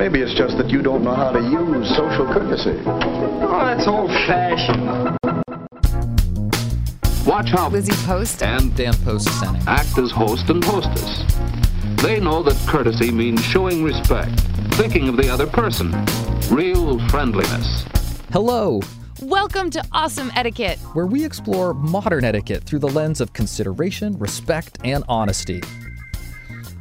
Maybe it's just that you don't know how to use social courtesy. Oh, that's old fashioned. Watch how Lizzie Post and Dan Post Senning. act as host and hostess. They know that courtesy means showing respect, thinking of the other person, real friendliness. Hello, Welcome to Awesome Etiquette. where we explore modern etiquette through the lens of consideration, respect, and honesty.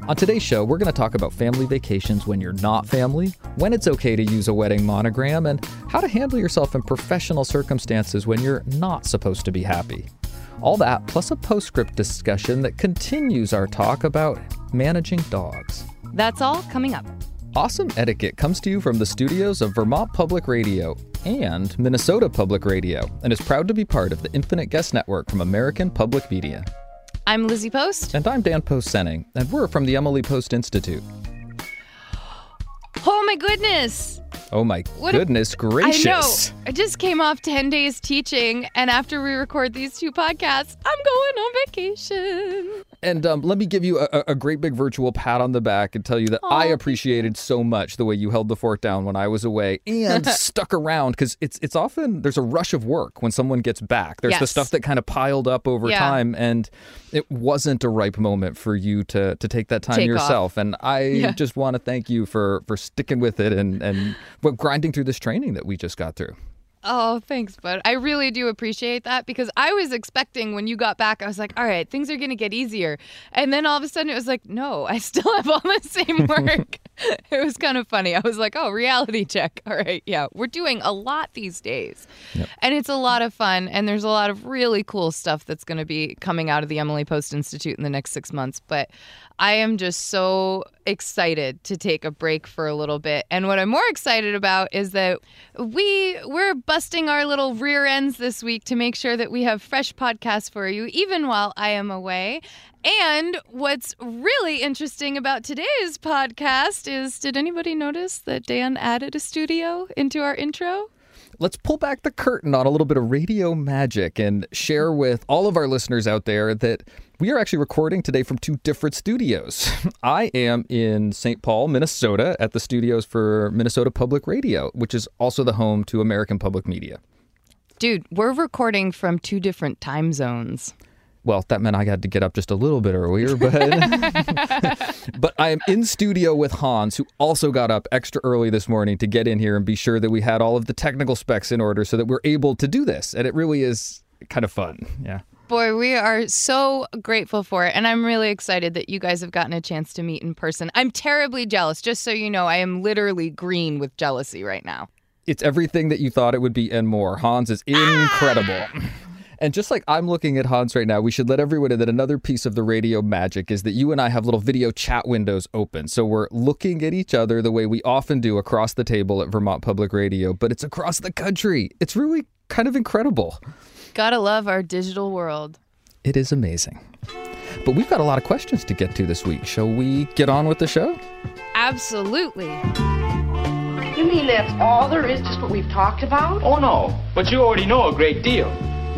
On today's show, we're going to talk about family vacations when you're not family, when it's okay to use a wedding monogram, and how to handle yourself in professional circumstances when you're not supposed to be happy. All that, plus a postscript discussion that continues our talk about managing dogs. That's all coming up. Awesome Etiquette comes to you from the studios of Vermont Public Radio and Minnesota Public Radio and is proud to be part of the Infinite Guest Network from American Public Media. I'm Lizzie Post. And I'm Dan Post Senning, and we're from the Emily Post Institute. Oh my goodness. Oh my What a- goodness gracious. I know. I just came off 10 days teaching, and after we record these two podcasts, I'm going on vacation. And um, let me give you a, a great big virtual pat on the back and tell you that I appreciated so much the way you held the fort down when I was away and stuck around because it's it's often there's a rush of work when someone gets back. There's the stuff that kind of piled up over Yeah. time, and it wasn't a ripe moment for you to to take that time Take off. yourself. And I Yeah. just want to thank you for for sticking with it and and grinding through this training that we just got through. Oh, thanks, bud. I really do appreciate that because I was expecting when you got back, I was like, all right, things are going to get easier. And then all of a sudden it was like, no, I still have all the same work. it was kind of funny. I was like, oh, reality check. All right. Yeah. We're doing a lot these days. And it's a lot of fun. And there's a lot of really cool stuff that's going to be coming out of the Emily Post Institute in the next six months. But I am just so excited to take a break for a little bit. And what I'm more excited about is that we we're busting our little rear ends this week to make sure that we have fresh podcasts for you even while I am away. And what's really interesting about today's podcast is did anybody notice that Dan added a studio into our intro? Let's pull back the curtain on a little bit of radio magic and share with all of our listeners out there that we are actually recording today from two different studios. I am in St. Paul, Minnesota, at the studios for Minnesota Public Radio, which is also the home to American Public Media. Dude, we're recording from two different time zones. Well, that meant I had to get up just a little bit earlier, but but I am in studio with Hans, who also got up extra early this morning to get in here and be sure that we had all of the technical specs in order so that we're able to do this. And it really is kind of fun. Yeah. Boy, we are so grateful for it. And I'm really excited that you guys have gotten a chance to meet in person. I'm terribly jealous. Just so you know, I am literally green with jealousy right now. It's everything that you thought it would be and more. Hans is ah! incredible. And just like I'm looking at Hans right now, we should let everyone know that another piece of the radio magic is that you and I have little video chat windows open. So we're looking at each other the way we often do across the table at Vermont Public Radio, but it's across the country. It's really kind of incredible. Gotta love our digital world. It is amazing. But we've got a lot of questions to get to this week. Shall we get on with the show? Absolutely. You mean that's all there is, just what we've talked about? Oh no, but you already know a great deal.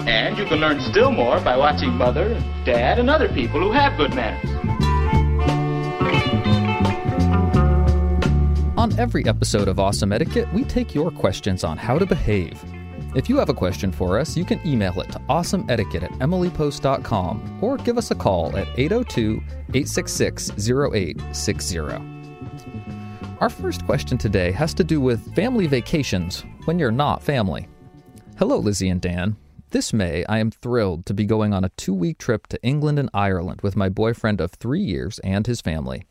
And you can learn still more by watching Mother Dad and other people who have good manners. On every episode of Awesome Etiquette, we take your questions on how to behave. If you have a question for us, you can email it to awesomeetiquette at emilypost.com or give us a call at 802 866 0860. Our first question today has to do with family vacations when you're not family. Hello, Lizzie and Dan. This May, I am thrilled to be going on a two week trip to England and Ireland with my boyfriend of three years and his family.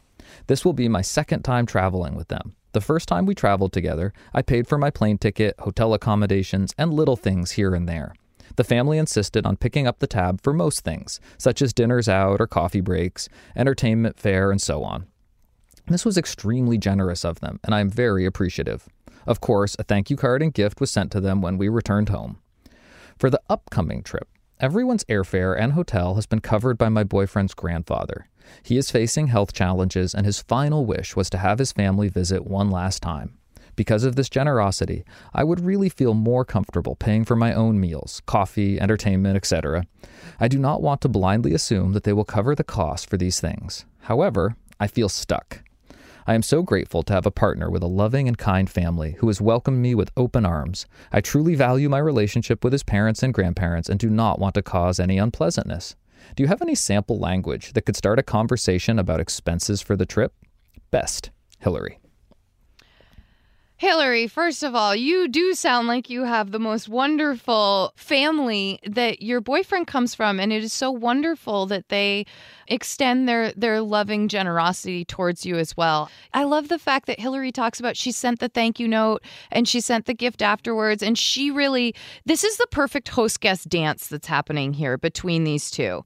This will be my second time traveling with them. The first time we traveled together, I paid for my plane ticket, hotel accommodations, and little things here and there. The family insisted on picking up the tab for most things, such as dinners out or coffee breaks, entertainment fare, and so on. This was extremely generous of them, and I am very appreciative. Of course, a thank you card and gift was sent to them when we returned home. For the upcoming trip, everyone's airfare and hotel has been covered by my boyfriend's grandfather. He is facing health challenges, and his final wish was to have his family visit one last time. Because of this generosity, I would really feel more comfortable paying for my own meals, coffee, entertainment, etc. I do not want to blindly assume that they will cover the cost for these things. However, I feel stuck. I am so grateful to have a partner with a loving and kind family who has welcomed me with open arms. I truly value my relationship with his parents and grandparents and do not want to cause any unpleasantness. Do you have any sample language that could start a conversation about expenses for the trip? Best, Hillary. Hillary, first of all, you do sound like you have the most wonderful family that your boyfriend comes from and it is so wonderful that they extend their their loving generosity towards you as well. I love the fact that Hillary talks about she sent the thank you note and she sent the gift afterwards and she really this is the perfect host guest dance that's happening here between these two.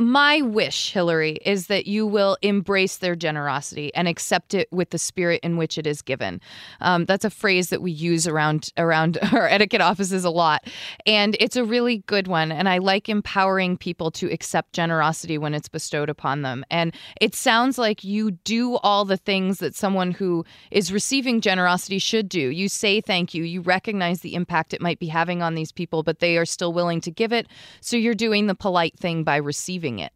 My wish, Hillary, is that you will embrace their generosity and accept it with the spirit in which it is given. Um, that's a phrase that we use around around our etiquette offices a lot, and it's a really good one. And I like empowering people to accept generosity when it's bestowed upon them. And it sounds like you do all the things that someone who is receiving generosity should do. You say thank you. You recognize the impact it might be having on these people, but they are still willing to give it. So you're doing the polite thing by receiving it.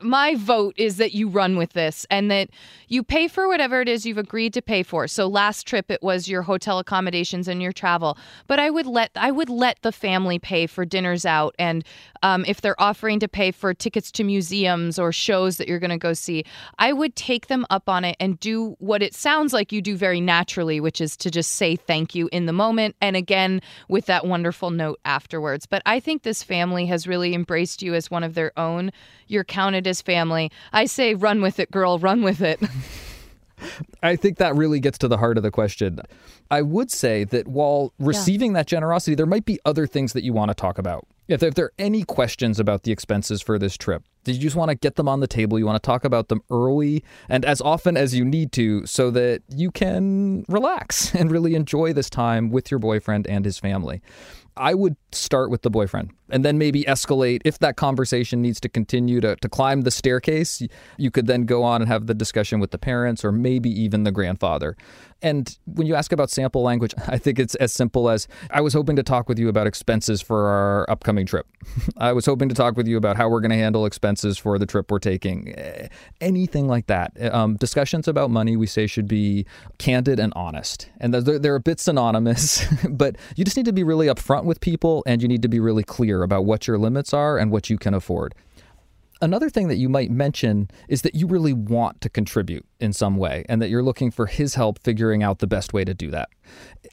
My vote is that you run with this and that you pay for whatever it is you've agreed to pay for. So last trip it was your hotel accommodations and your travel, but I would let I would let the family pay for dinners out and um, if they're offering to pay for tickets to museums or shows that you're going to go see, I would take them up on it and do what it sounds like you do very naturally, which is to just say thank you in the moment and again with that wonderful note afterwards. But I think this family has really embraced you as one of their own. You're counted as family. I say, run with it, girl, run with it. I think that really gets to the heart of the question. I would say that while receiving yeah. that generosity, there might be other things that you want to talk about. If, if there are any questions about the expenses for this trip, did you just want to get them on the table? You want to talk about them early and as often as you need to so that you can relax and really enjoy this time with your boyfriend and his family. I would start with the boyfriend and then maybe escalate if that conversation needs to continue to, to climb the staircase. You could then go on and have the discussion with the parents or maybe even the grandfather. And when you ask about sample language, I think it's as simple as I was hoping to talk with you about expenses for our upcoming trip. I was hoping to talk with you about how we're going to handle expenses for the trip we're taking. Eh, anything like that. Um, discussions about money, we say, should be candid and honest. And they're, they're a bit synonymous, but you just need to be really upfront with people and you need to be really clear about what your limits are and what you can afford another thing that you might mention is that you really want to contribute in some way and that you're looking for his help figuring out the best way to do that.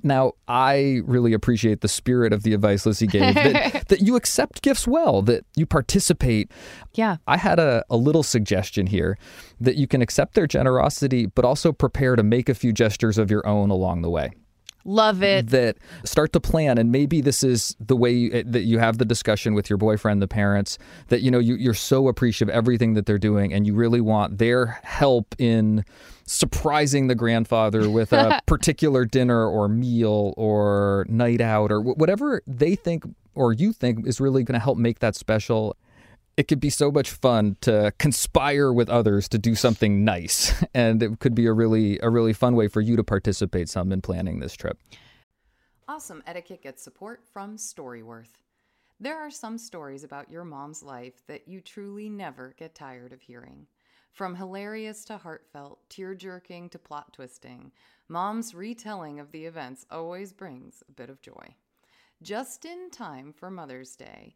Now, I really appreciate the spirit of the advice Lizzie gave that, that you accept gifts well, that you participate. Yeah. I had a, a little suggestion here that you can accept their generosity, but also prepare to make a few gestures of your own along the way. Love it. That start to plan, and maybe this is the way you, that you have the discussion with your boyfriend, the parents, that you know you, you're so appreciative of everything that they're doing, and you really want their help in surprising the grandfather with a particular dinner or meal or night out or whatever they think or you think is really going to help make that special it could be so much fun to conspire with others to do something nice. And it could be a really a really fun way for you to participate some in planning this trip. Awesome etiquette gets support from storyworth. There are some stories about your mom's life that you truly never get tired of hearing. From hilarious to heartfelt tear-jerking to plot twisting mom's retelling of the events always brings a bit of joy. Just in time for mother's day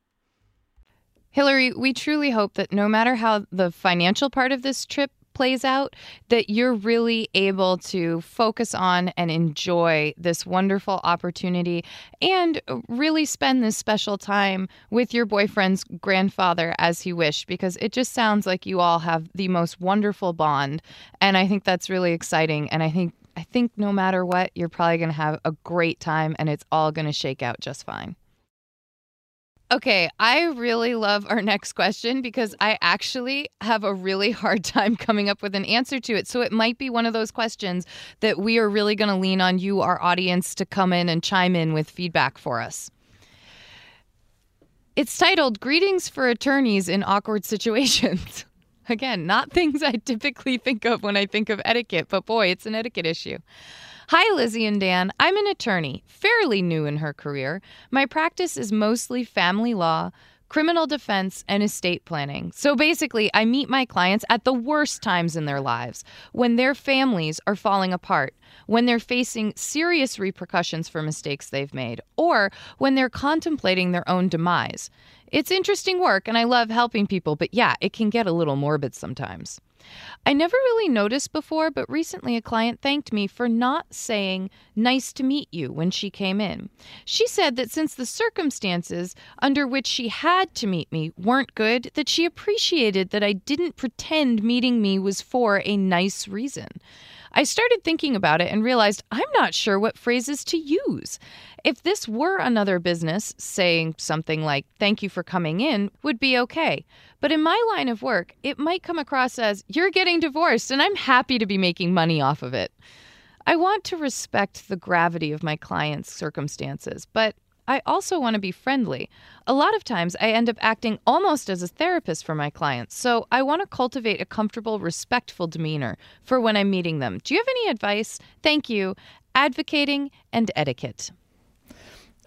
Hillary, we truly hope that no matter how the financial part of this trip plays out, that you're really able to focus on and enjoy this wonderful opportunity and really spend this special time with your boyfriend's grandfather as he wished, because it just sounds like you all have the most wonderful bond. And I think that's really exciting. And I think I think no matter what, you're probably going to have a great time and it's all going to shake out just fine. Okay, I really love our next question because I actually have a really hard time coming up with an answer to it. So it might be one of those questions that we are really going to lean on you, our audience, to come in and chime in with feedback for us. It's titled Greetings for Attorneys in Awkward Situations. Again, not things I typically think of when I think of etiquette, but boy, it's an etiquette issue. Hi, Lizzie and Dan. I'm an attorney, fairly new in her career. My practice is mostly family law, criminal defense, and estate planning. So basically, I meet my clients at the worst times in their lives when their families are falling apart, when they're facing serious repercussions for mistakes they've made, or when they're contemplating their own demise. It's interesting work, and I love helping people, but yeah, it can get a little morbid sometimes. I never really noticed before, but recently a client thanked me for not saying nice to meet you when she came in. She said that since the circumstances under which she had to meet me weren't good, that she appreciated that I didn't pretend meeting me was for a nice reason. I started thinking about it and realized I'm not sure what phrases to use. If this were another business, saying something like, thank you for coming in, would be okay. But in my line of work, it might come across as, you're getting divorced and I'm happy to be making money off of it. I want to respect the gravity of my client's circumstances, but I also want to be friendly. A lot of times I end up acting almost as a therapist for my clients, so I want to cultivate a comfortable, respectful demeanor for when I'm meeting them. Do you have any advice? Thank you. Advocating and etiquette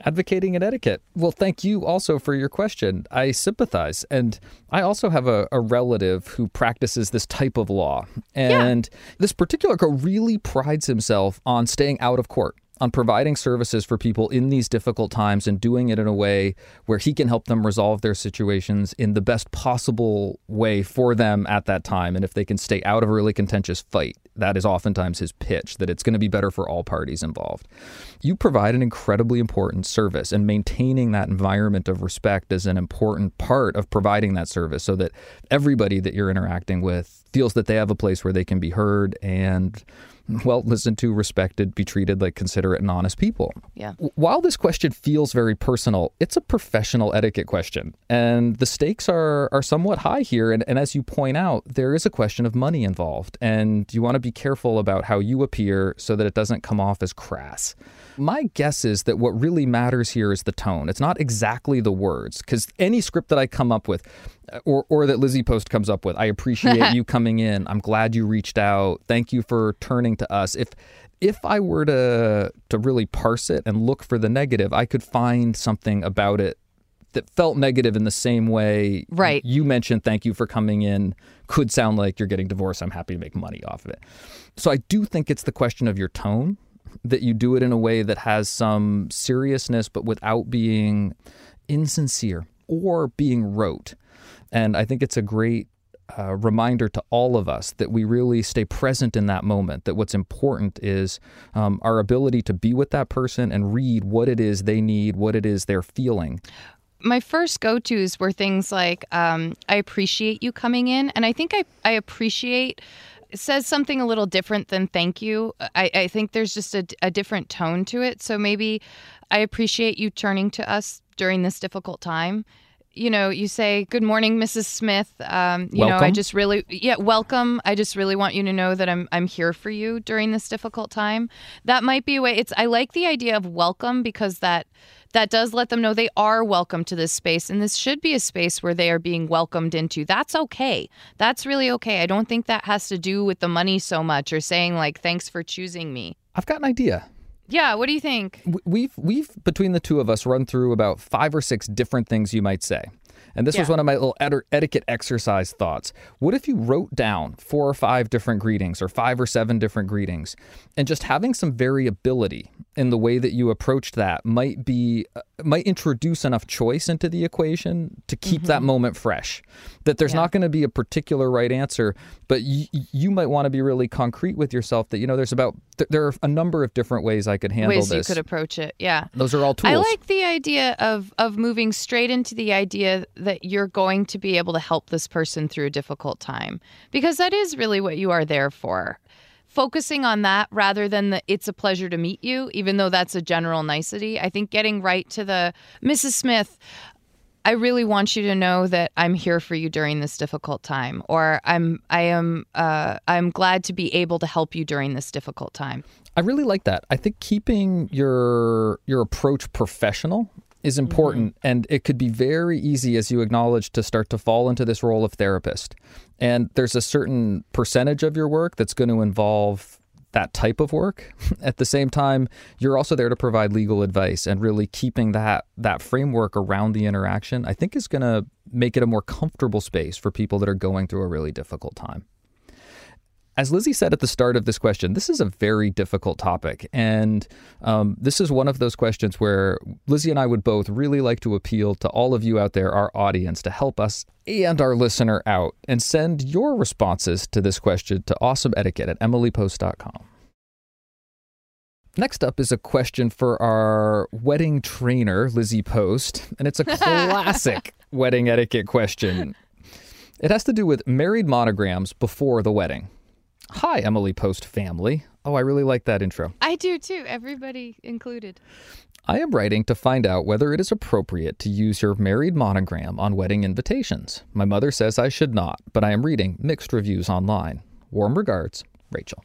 advocating and etiquette. Well, thank you also for your question. I sympathize. And I also have a, a relative who practices this type of law. And yeah. this particular girl really prides himself on staying out of court on providing services for people in these difficult times and doing it in a way where he can help them resolve their situations in the best possible way for them at that time. And if they can stay out of a really contentious fight, that is oftentimes his pitch that it's going to be better for all parties involved. You provide an incredibly important service, and maintaining that environment of respect is an important part of providing that service so that everybody that you're interacting with feels that they have a place where they can be heard and well, listened to, respected, be treated like considerate and honest people. Yeah. While this question feels very personal, it's a professional etiquette question. And the stakes are are somewhat high here. And, and as you point out, there is a question of money involved. And you want to be careful about how you appear so that it doesn't come off as crass. My guess is that what really matters here is the tone. It's not exactly the words, because any script that I come up with, uh, or or that Lizzie Post comes up with, I appreciate you coming in. I'm glad you reached out. Thank you for turning to us. If if I were to to really parse it and look for the negative, I could find something about it that felt negative in the same way right. you mentioned thank you for coming in could sound like you're getting divorced i'm happy to make money off of it so i do think it's the question of your tone that you do it in a way that has some seriousness, but without being insincere or being rote. And I think it's a great uh, reminder to all of us that we really stay present in that moment. That what's important is um, our ability to be with that person and read what it is they need, what it is they're feeling. My first go tos were things like, um, I appreciate you coming in. And I think I, I appreciate says something a little different than thank you. I, I think there's just a, a different tone to it. So maybe I appreciate you turning to us during this difficult time you know, you say, Good morning, Mrs. Smith. Um, you welcome. know, I just really, yeah, welcome. I just really want you to know that I'm, I'm here for you during this difficult time. That might be a way. It's, I like the idea of welcome because that, that does let them know they are welcome to this space. And this should be a space where they are being welcomed into. That's okay. That's really okay. I don't think that has to do with the money so much or saying, like, thanks for choosing me. I've got an idea. Yeah, what do you think? We've we've between the two of us run through about five or six different things you might say. And this yeah. was one of my little etiquette exercise thoughts. What if you wrote down four or five different greetings or five or seven different greetings and just having some variability in the way that you approached that might be uh, might introduce enough choice into the equation to keep mm-hmm. that moment fresh. That there's yeah. not going to be a particular right answer, but y- you might want to be really concrete with yourself that you know there's about th- there are a number of different ways I could handle ways this. you could approach it. Yeah. Those are all tools. I like the idea of of moving straight into the idea that you're going to be able to help this person through a difficult time because that is really what you are there for focusing on that rather than the it's a pleasure to meet you, even though that's a general nicety. I think getting right to the Mrs. Smith, I really want you to know that I'm here for you during this difficult time, or I'm I am uh, I'm glad to be able to help you during this difficult time. I really like that. I think keeping your your approach professional is important mm-hmm. and it could be very easy as you acknowledge to start to fall into this role of therapist. And there's a certain percentage of your work that's going to involve that type of work. At the same time you're also there to provide legal advice and really keeping that that framework around the interaction i think is going to make it a more comfortable space for people that are going through a really difficult time as Lizzie said at the start of this question, this is a very difficult topic. And um, this is one of those questions where Lizzie and I would both really like to appeal to all of you out there, our audience, to help us and our listener out and send your responses to this question to awesomeetiquette at emilypost.com. Next up is a question for our wedding trainer, Lizzie Post, and it's a classic wedding etiquette question. It has to do with married monograms before the wedding. Hi, Emily Post family. Oh, I really like that intro. I do too, everybody included. I am writing to find out whether it is appropriate to use your married monogram on wedding invitations. My mother says I should not, but I am reading mixed reviews online. Warm regards, Rachel.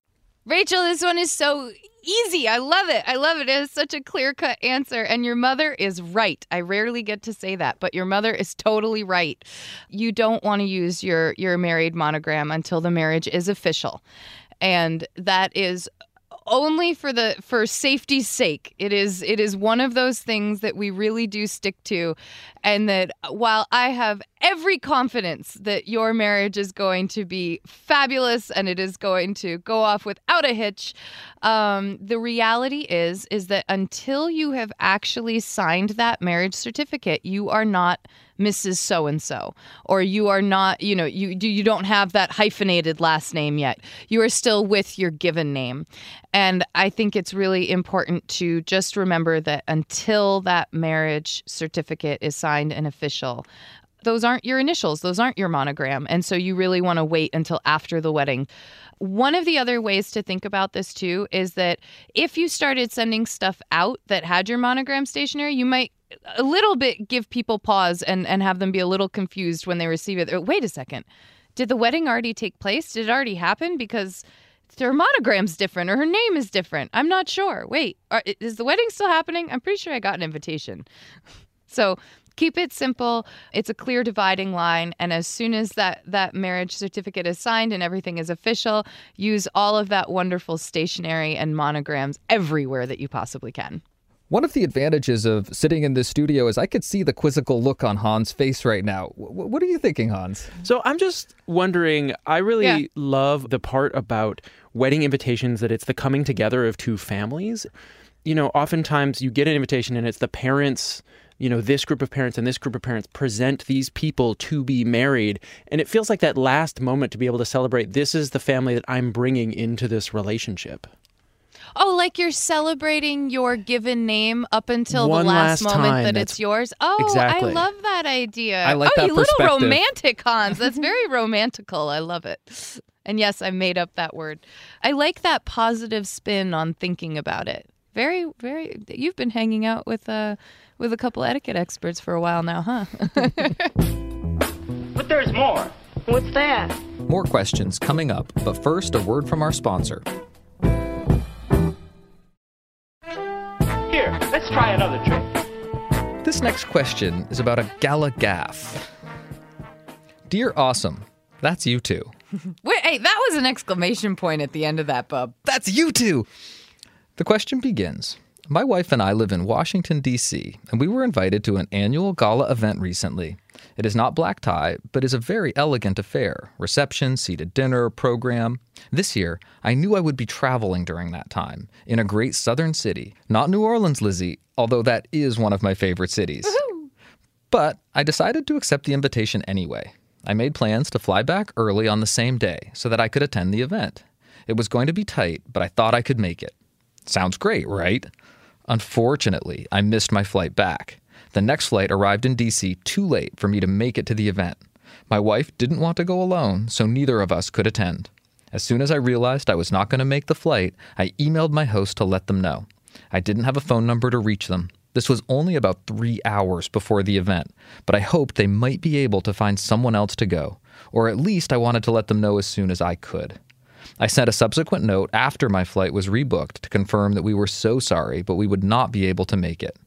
Rachel, this one is so easy. I love it. I love it. It is such a clear cut answer. And your mother is right. I rarely get to say that, but your mother is totally right. You don't want to use your, your married monogram until the marriage is official. And that is only for the for safety's sake. It is it is one of those things that we really do stick to and that while I have every confidence that your marriage is going to be fabulous and it is going to go off without a hitch. Um, the reality is is that until you have actually signed that marriage certificate, you are not Mrs. So and so, or you are not, you know, you you don't have that hyphenated last name yet. You are still with your given name, and I think it's really important to just remember that until that marriage certificate is signed and official, those aren't your initials, those aren't your monogram. And so you really want to wait until after the wedding. One of the other ways to think about this too is that if you started sending stuff out that had your monogram stationery, you might a little bit give people pause and, and have them be a little confused when they receive it. Wait a second. Did the wedding already take place? Did it already happen? Because her monogram's different or her name is different. I'm not sure. Wait, are, is the wedding still happening? I'm pretty sure I got an invitation. so keep it simple. It's a clear dividing line, and as soon as that that marriage certificate is signed and everything is official, use all of that wonderful stationery and monograms everywhere that you possibly can. One of the advantages of sitting in this studio is I could see the quizzical look on Hans' face right now. W- what are you thinking, Hans? So I'm just wondering. I really yeah. love the part about wedding invitations that it's the coming together of two families. You know, oftentimes you get an invitation and it's the parents you know, this group of parents and this group of parents present these people to be married. And it feels like that last moment to be able to celebrate this is the family that I'm bringing into this relationship. Oh, like you're celebrating your given name up until One the last, last moment that it's yours. Oh, exactly. I love that idea. I like oh, that you little romantic Hans. That's very romantical. I love it. And yes, I made up that word. I like that positive spin on thinking about it. Very, very. You've been hanging out with uh with a couple etiquette experts for a while now, huh? but there's more. What's that? More questions coming up, but first, a word from our sponsor. Here, let's try another trick. This next question is about a gala gaffe. Dear Awesome, that's you too Wait, hey, that was an exclamation point at the end of that, bub. That's you two. The question begins My wife and I live in Washington, D.C., and we were invited to an annual gala event recently. It is not black tie, but is a very elegant affair reception, seated dinner, program. This year, I knew I would be traveling during that time in a great southern city. Not New Orleans, Lizzie, although that is one of my favorite cities. But I decided to accept the invitation anyway. I made plans to fly back early on the same day so that I could attend the event. It was going to be tight, but I thought I could make it. Sounds great, right? Unfortunately, I missed my flight back. The next flight arrived in DC too late for me to make it to the event. My wife didn't want to go alone, so neither of us could attend. As soon as I realized I was not going to make the flight, I emailed my host to let them know. I didn't have a phone number to reach them. This was only about three hours before the event, but I hoped they might be able to find someone else to go, or at least I wanted to let them know as soon as I could. I sent a subsequent note after my flight was rebooked to confirm that we were so sorry, but we would not be able to make it.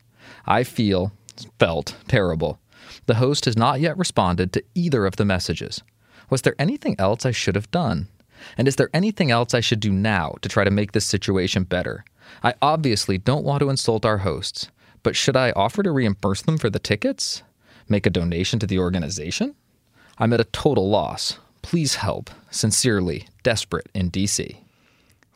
I feel, felt terrible. The host has not yet responded to either of the messages. Was there anything else I should have done? And is there anything else I should do now to try to make this situation better? I obviously don't want to insult our hosts, but should I offer to reimburse them for the tickets? Make a donation to the organization? I'm at a total loss. Please help. Sincerely, Desperate in DC.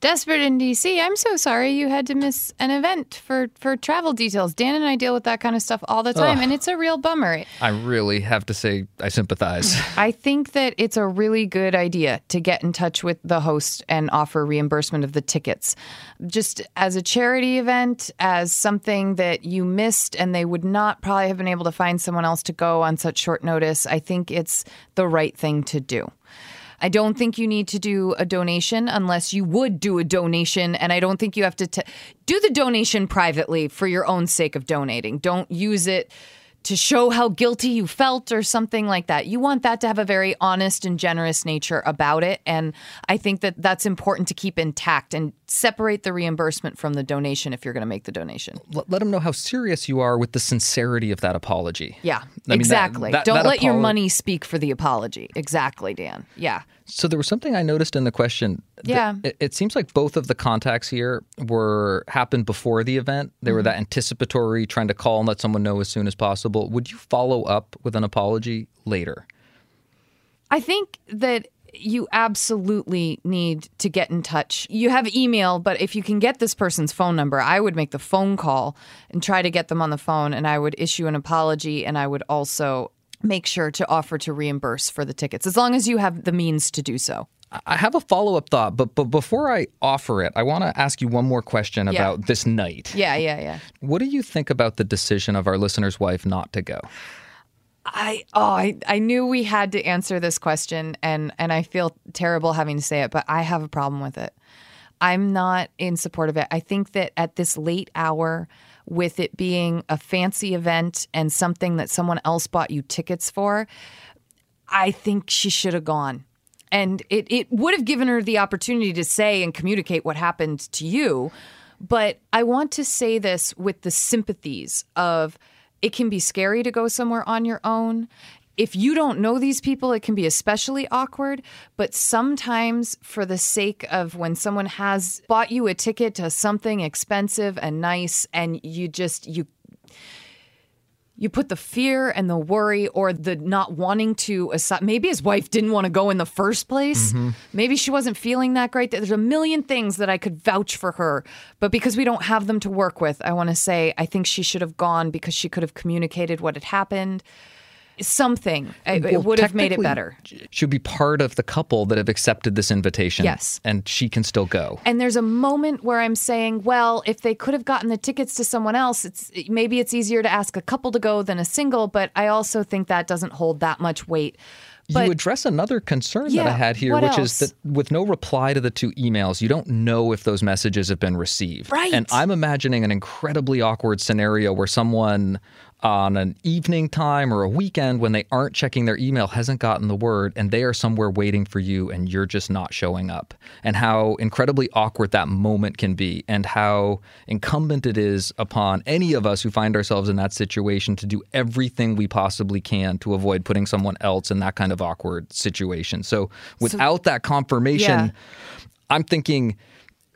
Desperate in DC. I'm so sorry you had to miss an event for for travel details. Dan and I deal with that kind of stuff all the time, Ugh. and it's a real bummer. I really have to say I sympathize. I think that it's a really good idea to get in touch with the host and offer reimbursement of the tickets. Just as a charity event, as something that you missed and they would not probably have been able to find someone else to go on such short notice, I think it's the right thing to do. I don't think you need to do a donation unless you would do a donation. And I don't think you have to t- do the donation privately for your own sake of donating. Don't use it to show how guilty you felt or something like that. You want that to have a very honest and generous nature about it. And I think that that's important to keep intact and separate the reimbursement from the donation if you're going to make the donation. Let, let them know how serious you are with the sincerity of that apology. Yeah, I exactly. That, that, Don't that let your money speak for the apology. Exactly, Dan. Yeah. So there was something I noticed in the question. Yeah. It, it seems like both of the contacts here were happened before the event. They were Mhm. that anticipatory, trying to call and let someone know as soon as possible. Would you follow up with an apology later? I think that you absolutely need to get in touch. You have email, but if you can get this person's phone number, I would make the phone call and try to get them on the phone and I would issue an apology and I would also make sure to offer to reimburse for the tickets as long as you have the means to do so. I have a follow up thought, but but before I offer it, I want to ask you one more question Yeah. about this night. Yeah, yeah, yeah. What do you think about the decision of our listener's wife not to go? I oh I, I knew we had to answer this question and and I feel terrible having to say it, but I have a problem with it. I'm not in support of it. I think that at this late hour, with it being a fancy event and something that someone else bought you tickets for, I think she should have gone. And it, it would have given her the opportunity to say and communicate what happened to you. But I want to say this with the sympathies of it can be scary to go somewhere on your own. If you don't know these people, it can be especially awkward. But sometimes, for the sake of when someone has bought you a ticket to something expensive and nice, and you just, you you put the fear and the worry or the not wanting to maybe his wife didn't want to go in the first place Mhm. maybe she wasn't feeling that great there's a million things that i could vouch for her but because we don't have them to work with i want to say i think she should have gone because she could have communicated what had happened something it, it would have made it better Should be part of the couple that have accepted this invitation. Yes. And she can still go. and there's a moment where I'm saying, well, if they could have gotten the tickets to someone else, it's maybe it's easier to ask a couple to go than a single, but I also think that doesn't hold that much weight. But you address another concern that I had here, which else? is that with no reply to the two emails, you don't know if those messages have been received. Right. And I'm imagining an incredibly awkward scenario where someone on an evening time or a weekend when they aren't checking their email hasn't gotten the word and they are somewhere waiting for you and you're just not showing up. And how incredibly awkward that moment can be and how incumbent it is upon any of us who find ourselves in that situation to do everything we possibly can to avoid putting someone else in that kind of awkward situation. So without that confirmation, Yeah. I'm thinking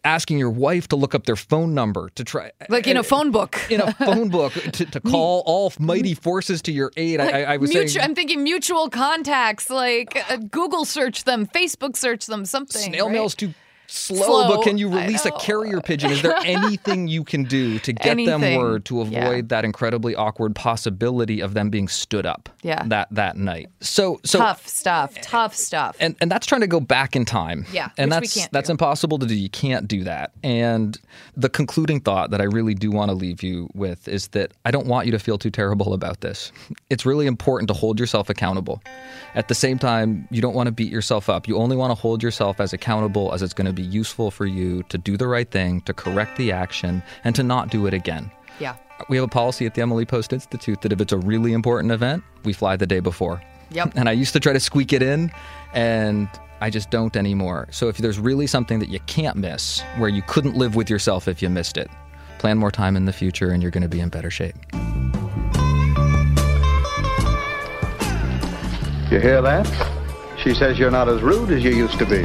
asking your wife to look up their phone number to try like in a phone book. in a phone book to, to call all mighty forces to your aid. I, I, I was saying I'm thinking mutual contacts, like uh, Google search them, Facebook search them, something. snail right? mail's too slow, Slow, but can you release a carrier pigeon? Is there anything you can do to get them word to avoid yeah. that incredibly awkward possibility of them being stood up Yeah. that that night? So so tough stuff, tough stuff. and and that's trying to go back in time. Yeah, and that's that's do. impossible to do. You can't do that. And the concluding thought that I really do want to leave you with is that I don't want you to feel too terrible about this. It's really important to hold yourself accountable. At the same time, you don't want to beat yourself up. You only want to hold yourself as accountable as it's going to be useful for you to do the right thing, to correct the action, and to not do it again. Yeah. We have a policy at the Emily Post Institute that if it's a really important event, we fly the day before. Yep. And I used to try to squeak it in, and I just don't anymore. So if there's really something that you can't miss, where you couldn't live with yourself if you missed it, plan more time in the future and you're going to be in better shape. You hear that? She says you're not as rude as you used to be.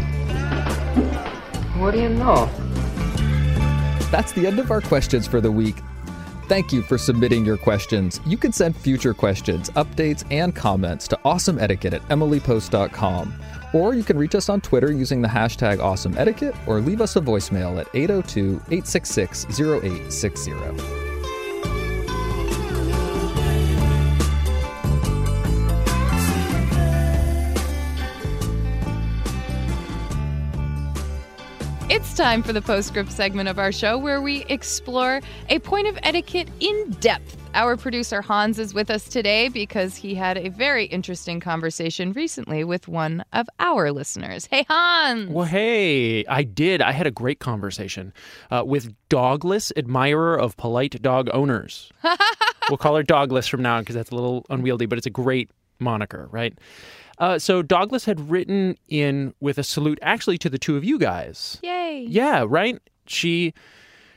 What do you know? That's the end of our questions for the week. Thank you for submitting your questions. You can send future questions, updates, and comments to awesomeetiquette at emilypost.com. Or you can reach us on Twitter using the hashtag awesomeetiquette or leave us a voicemail at 802 866 0860. It's time for the postscript segment of our show where we explore a point of etiquette in depth. Our producer Hans is with us today because he had a very interesting conversation recently with one of our listeners. Hey, Hans. Well, hey, I did. I had a great conversation uh, with Dogless, admirer of polite dog owners. we'll call her Dogless from now on because that's a little unwieldy, but it's a great moniker, right? Uh, so Dogless had written in with a salute actually to the two of you guys. Yay. Yeah, right? She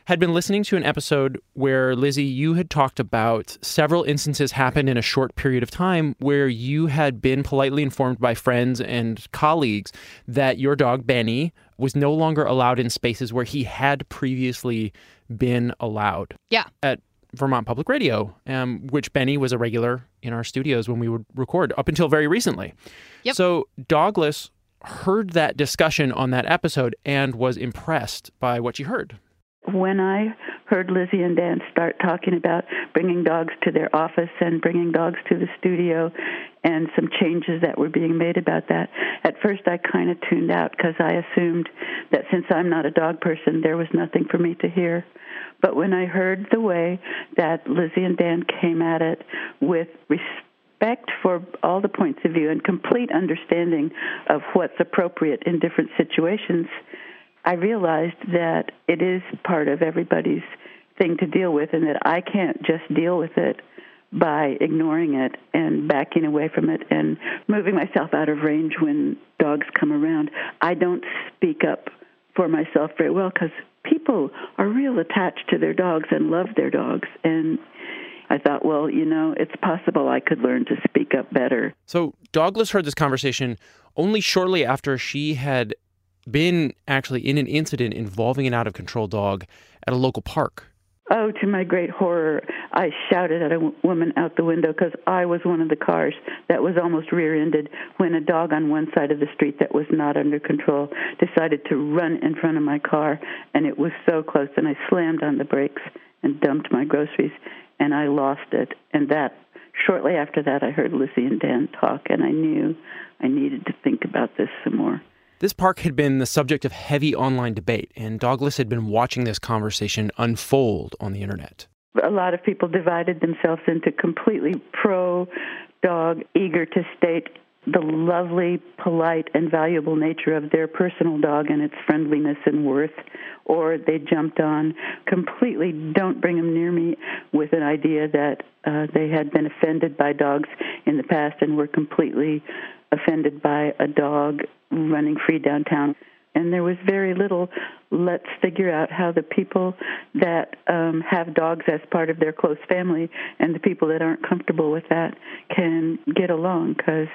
had been listening to an episode where, Lizzie, you had talked about several instances happened in a short period of time where you had been politely informed by friends and colleagues that your dog, Benny, was no longer allowed in spaces where he had previously been allowed. Yeah. At Vermont Public Radio, um, which Benny was a regular in our studios when we would record up until very recently. Yep. So Dogless heard that discussion on that episode and was impressed by what she heard. When I heard Lizzie and Dan start talking about bringing dogs to their office and bringing dogs to the studio and some changes that were being made about that, at first I kind of tuned out because I assumed that since I'm not a dog person, there was nothing for me to hear. But when I heard the way that Lizzie and Dan came at it with respect for all the points of view and complete understanding of what's appropriate in different situations, I realized that it is part of everybody's thing to deal with and that I can't just deal with it by ignoring it and backing away from it and moving myself out of range when dogs come around. I don't speak up for myself very well because people are real attached to their dogs and love their dogs. And I thought, well, you know, it's possible I could learn to speak up better. So Dogless heard this conversation only shortly after she had been actually in an incident involving an out of control dog at a local park. Oh, to my great horror, I shouted at a woman out the window because I was one of the cars that was almost rear ended when a dog on one side of the street that was not under control decided to run in front of my car. And it was so close, and I slammed on the brakes and dumped my groceries, and I lost it. And that, shortly after that, I heard Lizzie and Dan talk, and I knew I needed to think about this some more. This park had been the subject of heavy online debate, and Dogless had been watching this conversation unfold on the internet. A lot of people divided themselves into completely pro dog, eager to state the lovely, polite, and valuable nature of their personal dog and its friendliness and worth, or they jumped on completely don't bring them near me with an idea that uh, they had been offended by dogs in the past and were completely offended by a dog running free downtown. And there was very little, let's figure out how the people that um, have dogs as part of their close family and the people that aren't comfortable with that can get along. Because,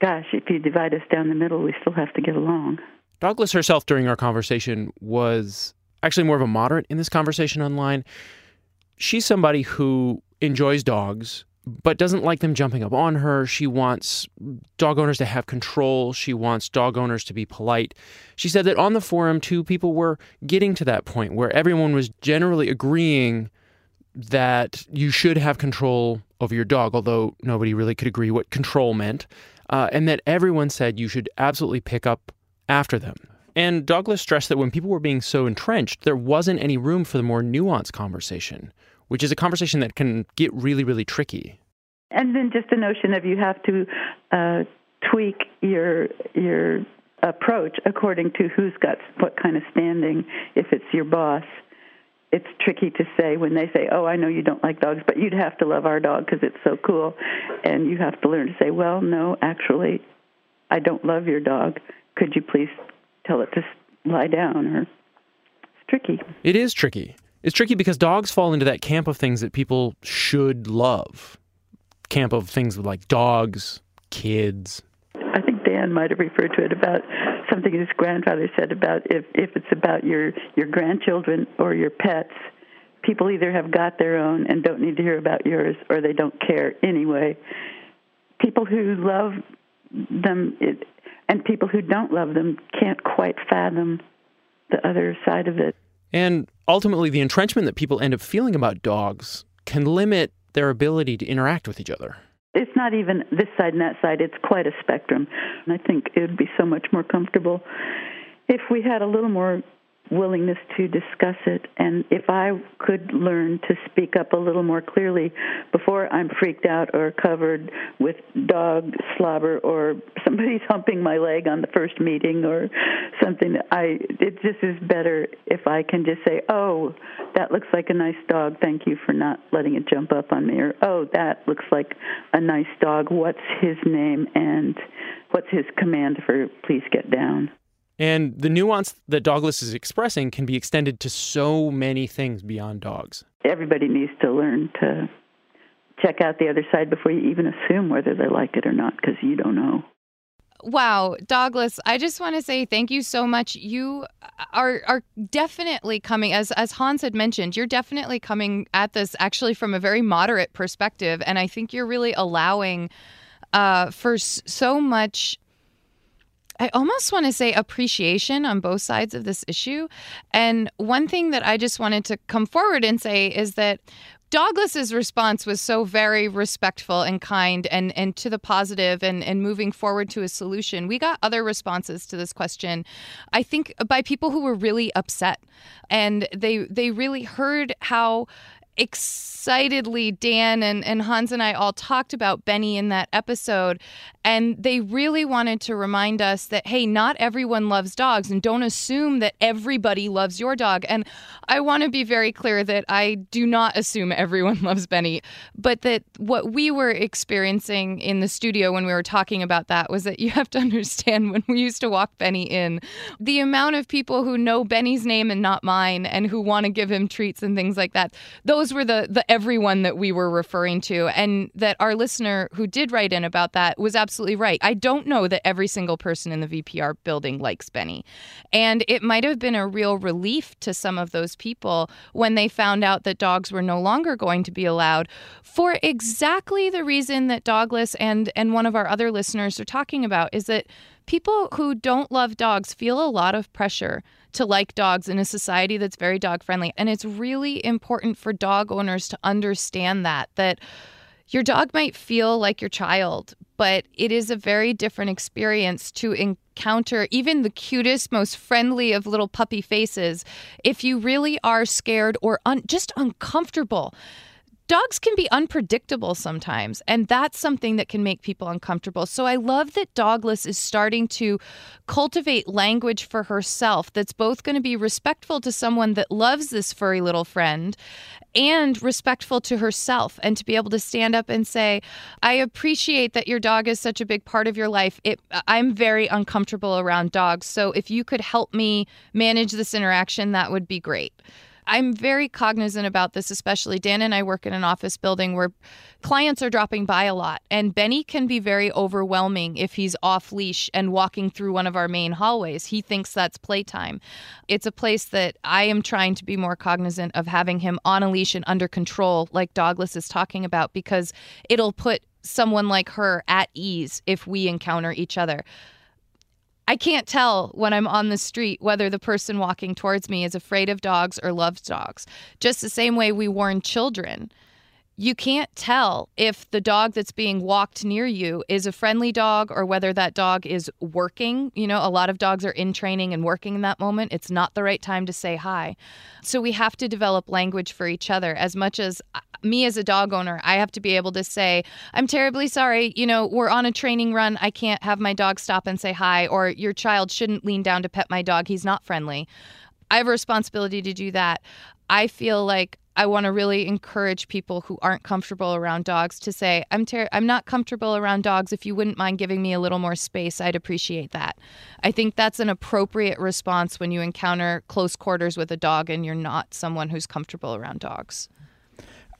gosh, if you divide us down the middle, we still have to get along. Dogless herself during our conversation was actually more of a moderate in this conversation online. She's somebody who enjoys dogs, but doesn't like them jumping up on her. She wants dog owners to have control. She wants dog owners to be polite. She said that on the forum, too, people were getting to that point where everyone was generally agreeing that you should have control over your dog, although nobody really could agree what control meant, uh, and that everyone said you should absolutely pick up after them. And Dogless stressed that when people were being so entrenched, there wasn't any room for the more nuanced conversation which is a conversation that can get really, really tricky. And then just the notion of you have to uh, tweak your your approach according to who's got what kind of standing. If it's your boss, it's tricky to say when they say, "Oh, I know you don't like dogs, but you'd have to love our dog because it's so cool," and you have to learn to say, "Well, no, actually, I don't love your dog. Could you please tell it to lie down?" Or it's tricky. It is tricky. It's tricky because dogs fall into that camp of things that people should love. Camp of things like dogs, kids. I think Dan might have referred to it about something his grandfather said about if if it's about your your grandchildren or your pets, people either have got their own and don't need to hear about yours or they don't care anyway. People who love them it, and people who don't love them can't quite fathom the other side of it. And ultimately, the entrenchment that people end up feeling about dogs can limit their ability to interact with each other. It's not even this side and that side, it's quite a spectrum. And I think it would be so much more comfortable if we had a little more willingness to discuss it. And if I could learn to speak up a little more clearly before I'm freaked out or covered with dog slobber or somebody's humping my leg on the first meeting or something, I it just is better if I can just say, "Oh, that looks like a nice dog. Thank you for not letting it jump up on me." Or, "Oh, that looks like a nice dog. What's his name and what's his command for please get down?" And the nuance that Dogless is expressing can be extended to so many things beyond dogs. Everybody needs to learn to check out the other side before you even assume whether they like it or not, because you don't know. Wow, Dogless, I just want to say thank you so much. You are are definitely coming as as Hans had mentioned, you're definitely coming at this actually from a very moderate perspective and I think you're really allowing uh, for so much I almost want to say appreciation on both sides of this issue. And one thing that I just wanted to come forward and say is that Dogless's response was so very respectful and kind and, and to the positive and, and moving forward to a solution. We got other responses to this question, I think by people who were really upset. And they they really heard how excitedly Dan and, and Hans and I all talked about Benny in that episode. And they really wanted to remind us that, hey, not everyone loves dogs, and don't assume that everybody loves your dog. And I want to be very clear that I do not assume everyone loves Benny, but that what we were experiencing in the studio when we were talking about that was that you have to understand when we used to walk Benny in, the amount of people who know Benny's name and not mine and who want to give him treats and things like that, those were the, the everyone that we were referring to. And that our listener who did write in about that was absolutely absolutely right. I don't know that every single person in the VPR building likes Benny. And it might have been a real relief to some of those people when they found out that dogs were no longer going to be allowed for exactly the reason that Dogless and, and one of our other listeners are talking about is that people who don't love dogs feel a lot of pressure to like dogs in a society that's very dog friendly. And it's really important for dog owners to understand that, that your dog might feel like your child, but it is a very different experience to encounter even the cutest, most friendly of little puppy faces if you really are scared or un- just uncomfortable dogs can be unpredictable sometimes, and that's something that can make people uncomfortable. So I love that Dogless is starting to cultivate language for herself that's both going to be respectful to someone that loves this furry little friend and respectful to herself and to be able to stand up and say i appreciate that your dog is such a big part of your life it, i'm very uncomfortable around dogs so if you could help me manage this interaction that would be great I'm very cognizant about this, especially Dan and I work in an office building where clients are dropping by a lot. And Benny can be very overwhelming if he's off leash and walking through one of our main hallways. He thinks that's playtime. It's a place that I am trying to be more cognizant of having him on a leash and under control, like Dogless is talking about, because it'll put someone like her at ease if we encounter each other. I can't tell when I'm on the street whether the person walking towards me is afraid of dogs or loves dogs. Just the same way we warn children you can't tell if the dog that's being walked near you is a friendly dog or whether that dog is working. You know, a lot of dogs are in training and working in that moment. It's not the right time to say hi. So we have to develop language for each other as much as uh, me as a dog owner, I have to be able to say, I'm terribly sorry. You know, we're on a training run. I can't have my dog stop and say hi, or your child shouldn't lean down to pet my dog. He's not friendly. I have a responsibility to do that. I feel like I want to really encourage people who aren't comfortable around dogs to say, "I'm ter- I'm not comfortable around dogs. If you wouldn't mind giving me a little more space, I'd appreciate that." I think that's an appropriate response when you encounter close quarters with a dog and you're not someone who's comfortable around dogs.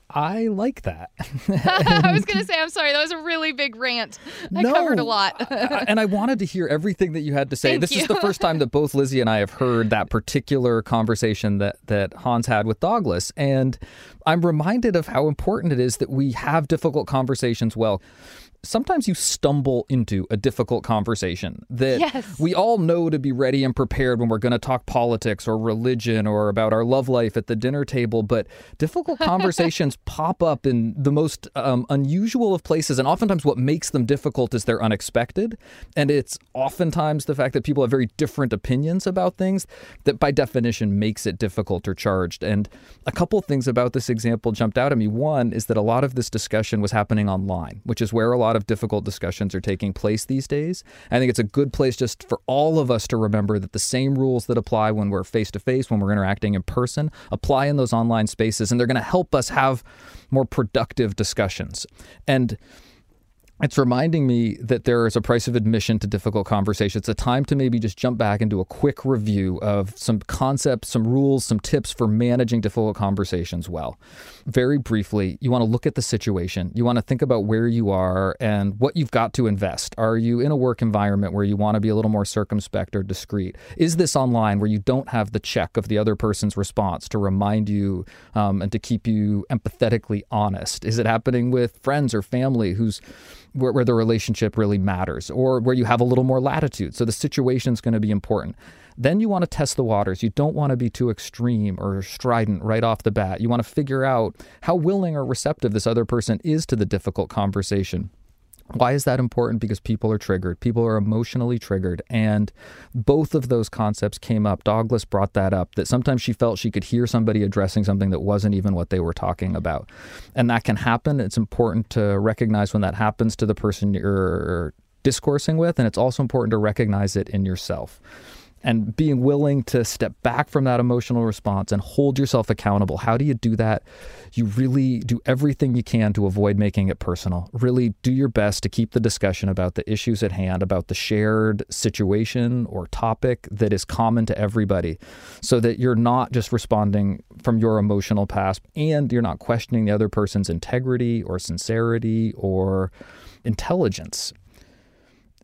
I like that. I was going to say, I'm sorry, that was a really big rant. I no, covered a lot. and I wanted to hear everything that you had to say. Thank this you. is the first time that both Lizzie and I have heard that particular conversation that, that Hans had with Dogless. And I'm reminded of how important it is that we have difficult conversations well sometimes you stumble into a difficult conversation that yes. we all know to be ready and prepared when we're going to talk politics or religion or about our love life at the dinner table. But difficult conversations pop up in the most um, unusual of places. And oftentimes, what makes them difficult is they're unexpected. And it's oftentimes the fact that people have very different opinions about things that, by definition, makes it difficult or charged. And a couple things about this example jumped out at me. One is that a lot of this discussion was happening online, which is where a lot of difficult discussions are taking place these days. I think it's a good place just for all of us to remember that the same rules that apply when we're face to face, when we're interacting in person, apply in those online spaces, and they're going to help us have more productive discussions. And it's reminding me that there is a price of admission to difficult conversations. It's a time to maybe just jump back and do a quick review of some concepts, some rules, some tips for managing difficult conversations well. Very briefly, you want to look at the situation. You want to think about where you are and what you've got to invest. Are you in a work environment where you want to be a little more circumspect or discreet? Is this online where you don't have the check of the other person's response to remind you um, and to keep you empathetically honest? Is it happening with friends or family who's where, where the relationship really matters or where you have a little more latitude. So the situation is going to be important. Then you want to test the waters. You don't want to be too extreme or strident right off the bat. You want to figure out how willing or receptive this other person is to the difficult conversation. Why is that important? Because people are triggered. People are emotionally triggered. And both of those concepts came up. Dogless brought that up that sometimes she felt she could hear somebody addressing something that wasn't even what they were talking about. And that can happen. It's important to recognize when that happens to the person you're discoursing with. And it's also important to recognize it in yourself and being willing to step back from that emotional response and hold yourself accountable. How do you do that? You really do everything you can to avoid making it personal. Really do your best to keep the discussion about the issues at hand, about the shared situation or topic that is common to everybody, so that you're not just responding from your emotional past and you're not questioning the other person's integrity or sincerity or intelligence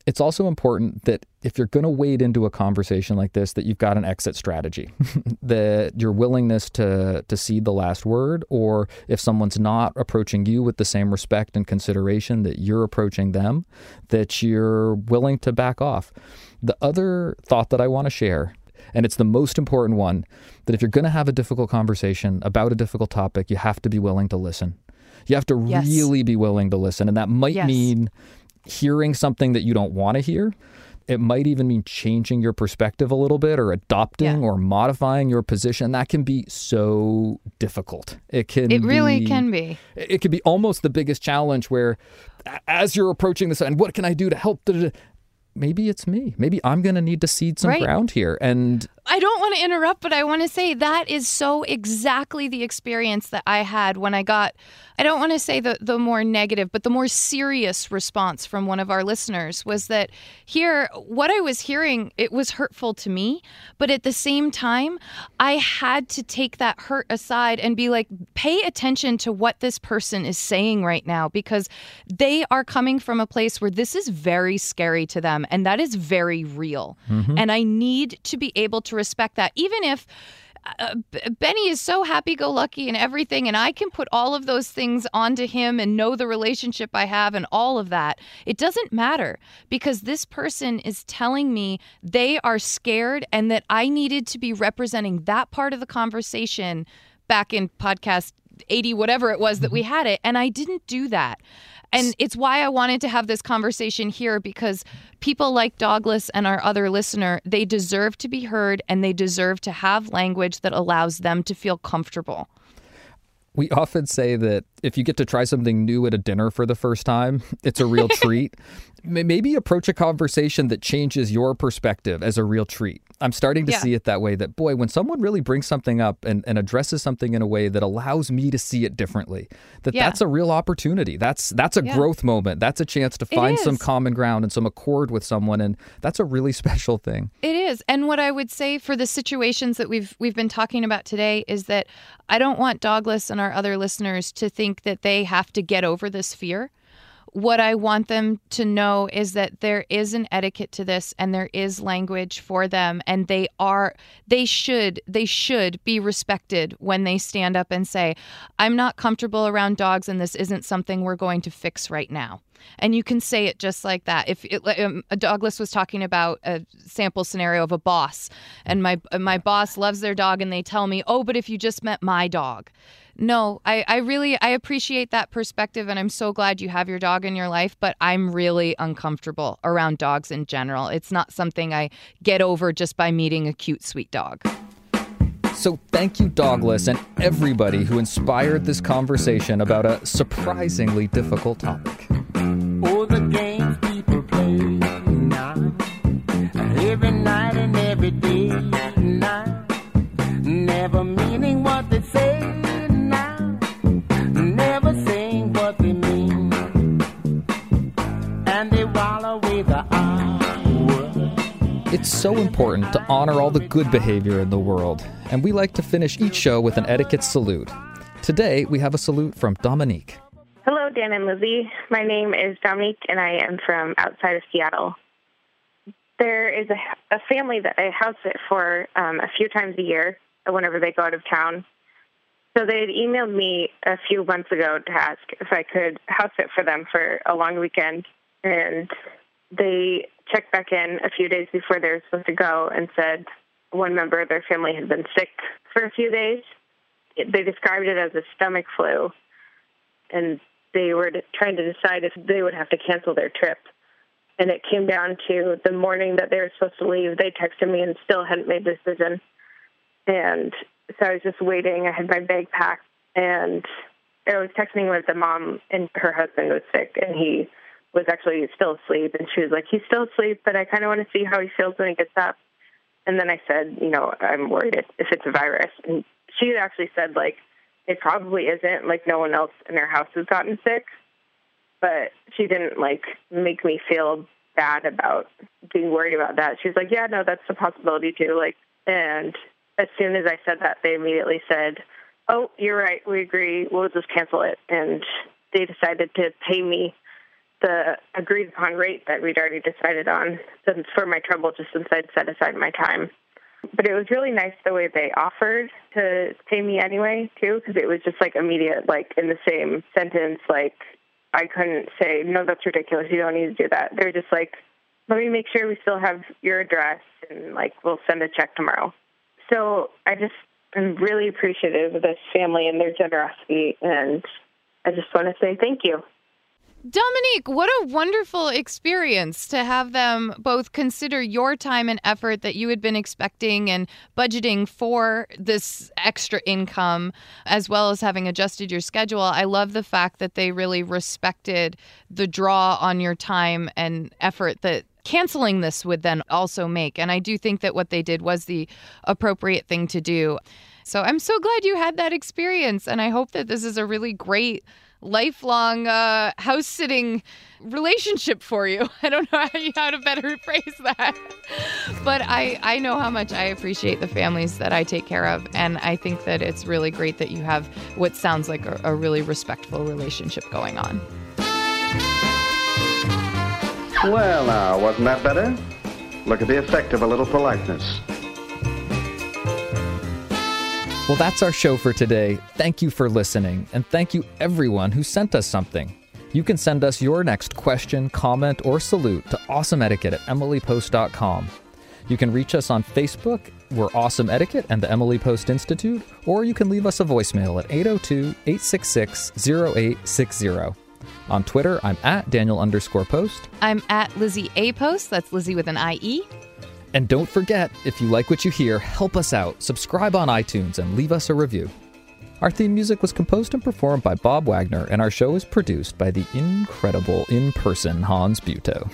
it's also important that if you're going to wade into a conversation like this that you've got an exit strategy that your willingness to to cede the last word or if someone's not approaching you with the same respect and consideration that you're approaching them that you're willing to back off the other thought that I want to share and it's the most important one that if you're going to have a difficult conversation about a difficult topic you have to be willing to listen you have to yes. really be willing to listen and that might yes. mean hearing something that you don't want to hear. It might even mean changing your perspective a little bit or adopting yeah. or modifying your position. That can be so difficult. It can It really be, can be. It can be almost the biggest challenge where as you're approaching this and what can I do to help maybe it's me. Maybe I'm going to need to cede some right. ground here. And I don't want to interrupt, but I want to say that is so exactly the experience that I had when I got, I don't want to say the, the more negative, but the more serious response from one of our listeners was that here, what I was hearing, it was hurtful to me. But at the same time, I had to take that hurt aside and be like, pay attention to what this person is saying right now because they are coming from a place where this is very scary to them. And that is very real. Mm-hmm. And I need to be able to respect that, even if. Uh, Benny is so happy go lucky and everything, and I can put all of those things onto him and know the relationship I have and all of that. It doesn't matter because this person is telling me they are scared and that I needed to be representing that part of the conversation back in podcast 80, whatever it was that we mm-hmm. had it. And I didn't do that. And it's why I wanted to have this conversation here because people like Dogless and our other listener, they deserve to be heard and they deserve to have language that allows them to feel comfortable. We often say that if you get to try something new at a dinner for the first time, it's a real treat. Maybe approach a conversation that changes your perspective as a real treat. I'm starting to yeah. see it that way that, boy, when someone really brings something up and, and addresses something in a way that allows me to see it differently, that yeah. that's a real opportunity. That's that's a yeah. growth moment. That's a chance to find some common ground and some accord with someone. And that's a really special thing. It is. And what I would say for the situations that we've we've been talking about today is that I don't want Dogless and our other listeners to think that they have to get over this fear what I want them to know is that there is an etiquette to this and there is language for them and they are they should they should be respected when they stand up and say I'm not comfortable around dogs and this isn't something we're going to fix right now. And you can say it just like that. If it, um, Dogless was talking about a sample scenario of a boss, and my my boss loves their dog, and they tell me, "Oh, but if you just met my dog," no, I, I really I appreciate that perspective and I'm so glad you have your dog in your life, but I'm really uncomfortable around dogs in general. It's not something I get over just by meeting a cute sweet dog. So thank you, Dogless, and everybody who inspired this conversation about a surprisingly difficult topic. Tradition to honor all the good behavior in the world, and we like to finish each show with an etiquette salute. Today, we have a salute from Dominique. Hello, Dan and Lizzie. My name is Dominique, and I am from outside of Seattle. There is a, a family that I house sit for um, a few times a year whenever they go out of town. So they had emailed me a few months ago to ask if I could house sit for them for a long weekend, and they checked back in a few days before they were supposed to go and said one member of their family had been sick for a few days. They described it as a stomach flu, and they were trying to decide if they would have to cancel their trip. And it came down to the morning that they were supposed to leave. They texted me and still hadn't made the decision. And so I was just waiting. I had my bag packed, and I was texting with the mom, and her husband was sick, and he was actually still asleep. And she was like, "He's still asleep, but I kind of want to see how he feels when he gets up." And then I said, "You know, I'm worried if it's a virus." And she actually said, like, it probably isn't. Like, no one else in their house has gotten sick, but she didn't like make me feel bad about being worried about that. She's like, "Yeah, no, that's a possibility too." Like, and as soon as I said that, they immediately said, "Oh, you're right. We agree. We'll just cancel it." And they decided to pay me the agreed upon rate that we'd already decided on for my trouble, just since I'd set aside my time. But it was really nice the way they offered to pay me anyway, too, because it was just like immediate, like in the same sentence, like I couldn't say, no, that's ridiculous. You don't need to do that. They're just like, let me make sure we still have your address and like we'll send a check tomorrow. So I just am really appreciative of this family and their generosity, and I just want to say thank you. Dominique, what a wonderful experience to have them both consider your time and effort that you had been expecting and budgeting for this extra income, as well as having adjusted your schedule. I love the fact that they really respected the draw on your time and effort that canceling this would then also make. And I do think that what they did was the appropriate thing to do. So I'm so glad you had that experience. And I hope that this is a really great lifelong uh, house sitting relationship for you. I don't know how, how to better phrase that, but I, I know how much I appreciate the families that I take care of. And I think that it's really great that you have what sounds like a, a really respectful relationship going on. Well, now, wasn't that better? Look at the effect of a little politeness. Well, that's our show for today. Thank you for listening, and thank you everyone who sent us something. You can send us your next question, comment, or salute to awesomeetiquette at emilypost.com. You can reach us on Facebook, we're Awesome Etiquette and the Emily Post Institute, or you can leave us a voicemail at 802 866 0860. On Twitter, I'm at Daniel underscore post. I'm at Lizzie A Post. That's Lizzie with an IE. And don't forget, if you like what you hear, help us out. Subscribe on iTunes and leave us a review. Our theme music was composed and performed by Bob Wagner, and our show is produced by the incredible in person Hans Buetow.